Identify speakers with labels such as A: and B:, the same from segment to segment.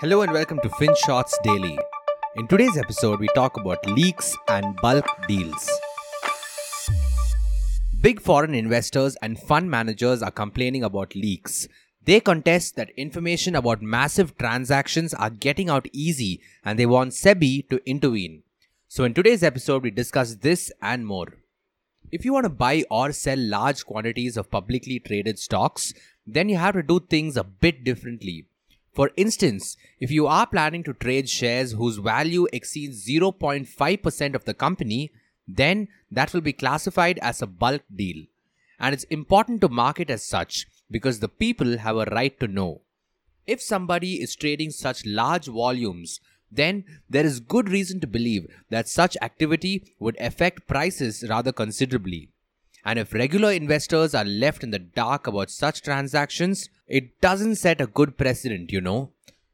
A: Hello and welcome to FinShots Daily. In today's episode, we talk about leaks and bulk deals. Big foreign investors and fund managers are complaining about leaks. They contest that information about massive transactions are getting out easy and they want SEBI to intervene. So, in today's episode, we discuss this and more. If you want to buy or sell large quantities of publicly traded stocks, then you have to do things a bit differently. For instance, if you are planning to trade shares whose value exceeds 0.5% of the company, then that will be classified as a bulk deal. And it's important to mark it as such because the people have a right to know. If somebody is trading such large volumes, then there is good reason to believe that such activity would affect prices rather considerably. And if regular investors are left in the dark about such transactions, it doesn't set a good precedent, you know.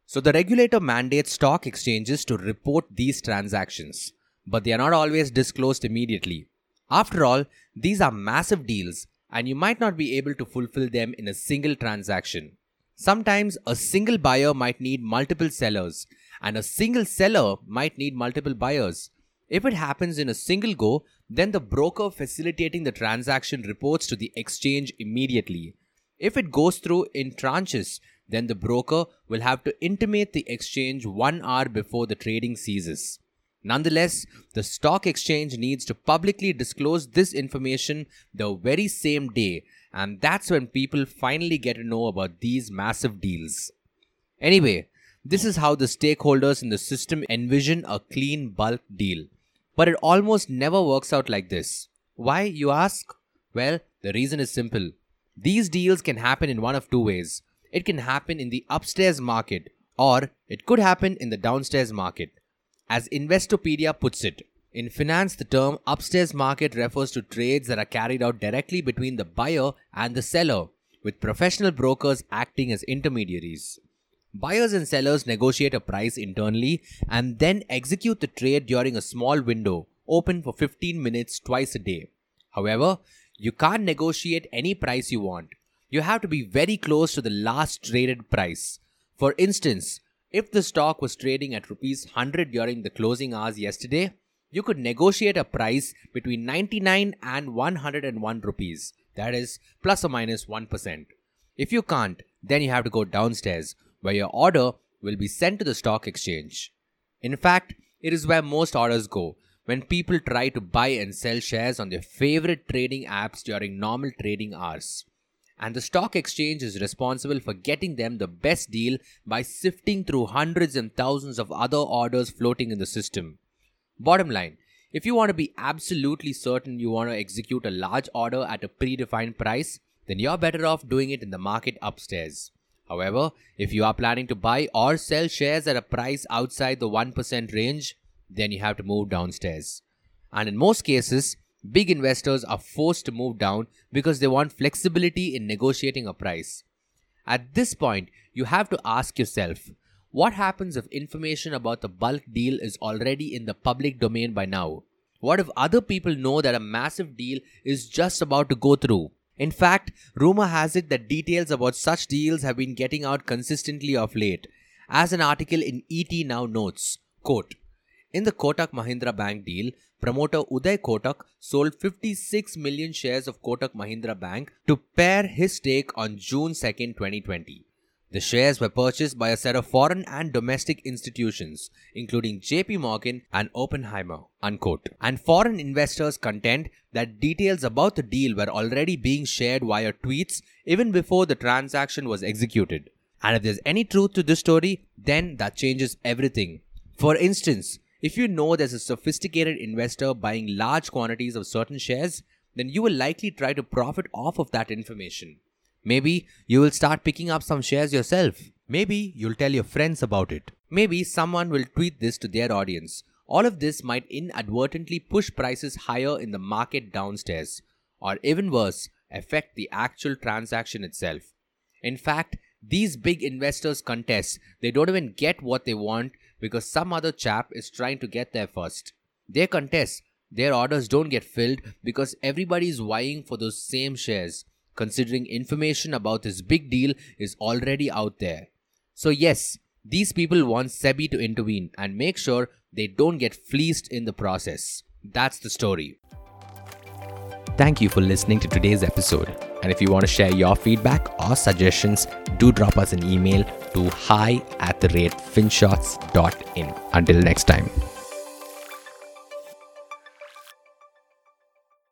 A: So the regulator mandates stock exchanges to report these transactions, but they are not always disclosed immediately. After all, these are massive deals, and you might not be able to fulfill them in a single transaction. Sometimes a single buyer might need multiple sellers, and a single seller might need multiple buyers. If it happens in a single go, then the broker facilitating the transaction reports to the exchange immediately. If it goes through in tranches, then the broker will have to intimate the exchange one hour before the trading ceases. Nonetheless, the stock exchange needs to publicly disclose this information the very same day, and that's when people finally get to know about these massive deals. Anyway, this is how the stakeholders in the system envision a clean bulk deal. But it almost never works out like this. Why, you ask? Well, the reason is simple. These deals can happen in one of two ways. It can happen in the upstairs market, or it could happen in the downstairs market. As Investopedia puts it, in finance, the term upstairs market refers to trades that are carried out directly between the buyer and the seller, with professional brokers acting as intermediaries. Buyers and sellers negotiate a price internally and then execute the trade during a small window, open for 15 minutes twice a day. However, you can't negotiate any price you want. You have to be very close to the last traded price. For instance, if the stock was trading at rupees 100 during the closing hours yesterday, you could negotiate a price between 99 and 101 rupees, that is plus or minus 1. If you can't, then you have to go downstairs where your order will be sent to the stock exchange. In fact, it is where most orders go when people try to buy and sell shares on their favorite trading apps during normal trading hours. And the stock exchange is responsible for getting them the best deal by sifting through hundreds and thousands of other orders floating in the system. Bottom line, if you want to be absolutely certain you want to execute a large order at a predefined price, then you're better off doing it in the market upstairs. However, if you are planning to buy or sell shares at a price outside the 1% range, then you have to move downstairs. And in most cases, big investors are forced to move down because they want flexibility in negotiating a price. At this point, you have to ask yourself what happens if information about the bulk deal is already in the public domain by now? What if other people know that a massive deal is just about to go through? In fact, rumor has it that details about such deals have been getting out consistently of late. As an article in ET Now notes, quote, in the Kotak Mahindra Bank deal, promoter Uday Kotak sold 56 million shares of Kotak Mahindra Bank to pare his stake on June 2, 2020. The shares were purchased by a set of foreign and domestic institutions, including JP Morgan and Oppenheimer. Unquote. And foreign investors contend that details about the deal were already being shared via tweets even before the transaction was executed. And if there's any truth to this story, then that changes everything. For instance, if you know there's a sophisticated investor buying large quantities of certain shares, then you will likely try to profit off of that information. Maybe you will start picking up some shares yourself. Maybe you'll tell your friends about it. Maybe someone will tweet this to their audience. All of this might inadvertently push prices higher in the market downstairs, or even worse, affect the actual transaction itself. In fact, these big investors contest, they don't even get what they want because some other chap is trying to get there first. They contest, their orders don't get filled because everybody is vying for those same shares considering information about this big deal is already out there. So, yes, These people want SEBI to intervene and make sure they don't get fleeced in the process. That's the story. Thank you for listening to today's episode. And if you want to share your feedback or suggestions, do drop us an email to hi at the rate finshots.in. Until next time.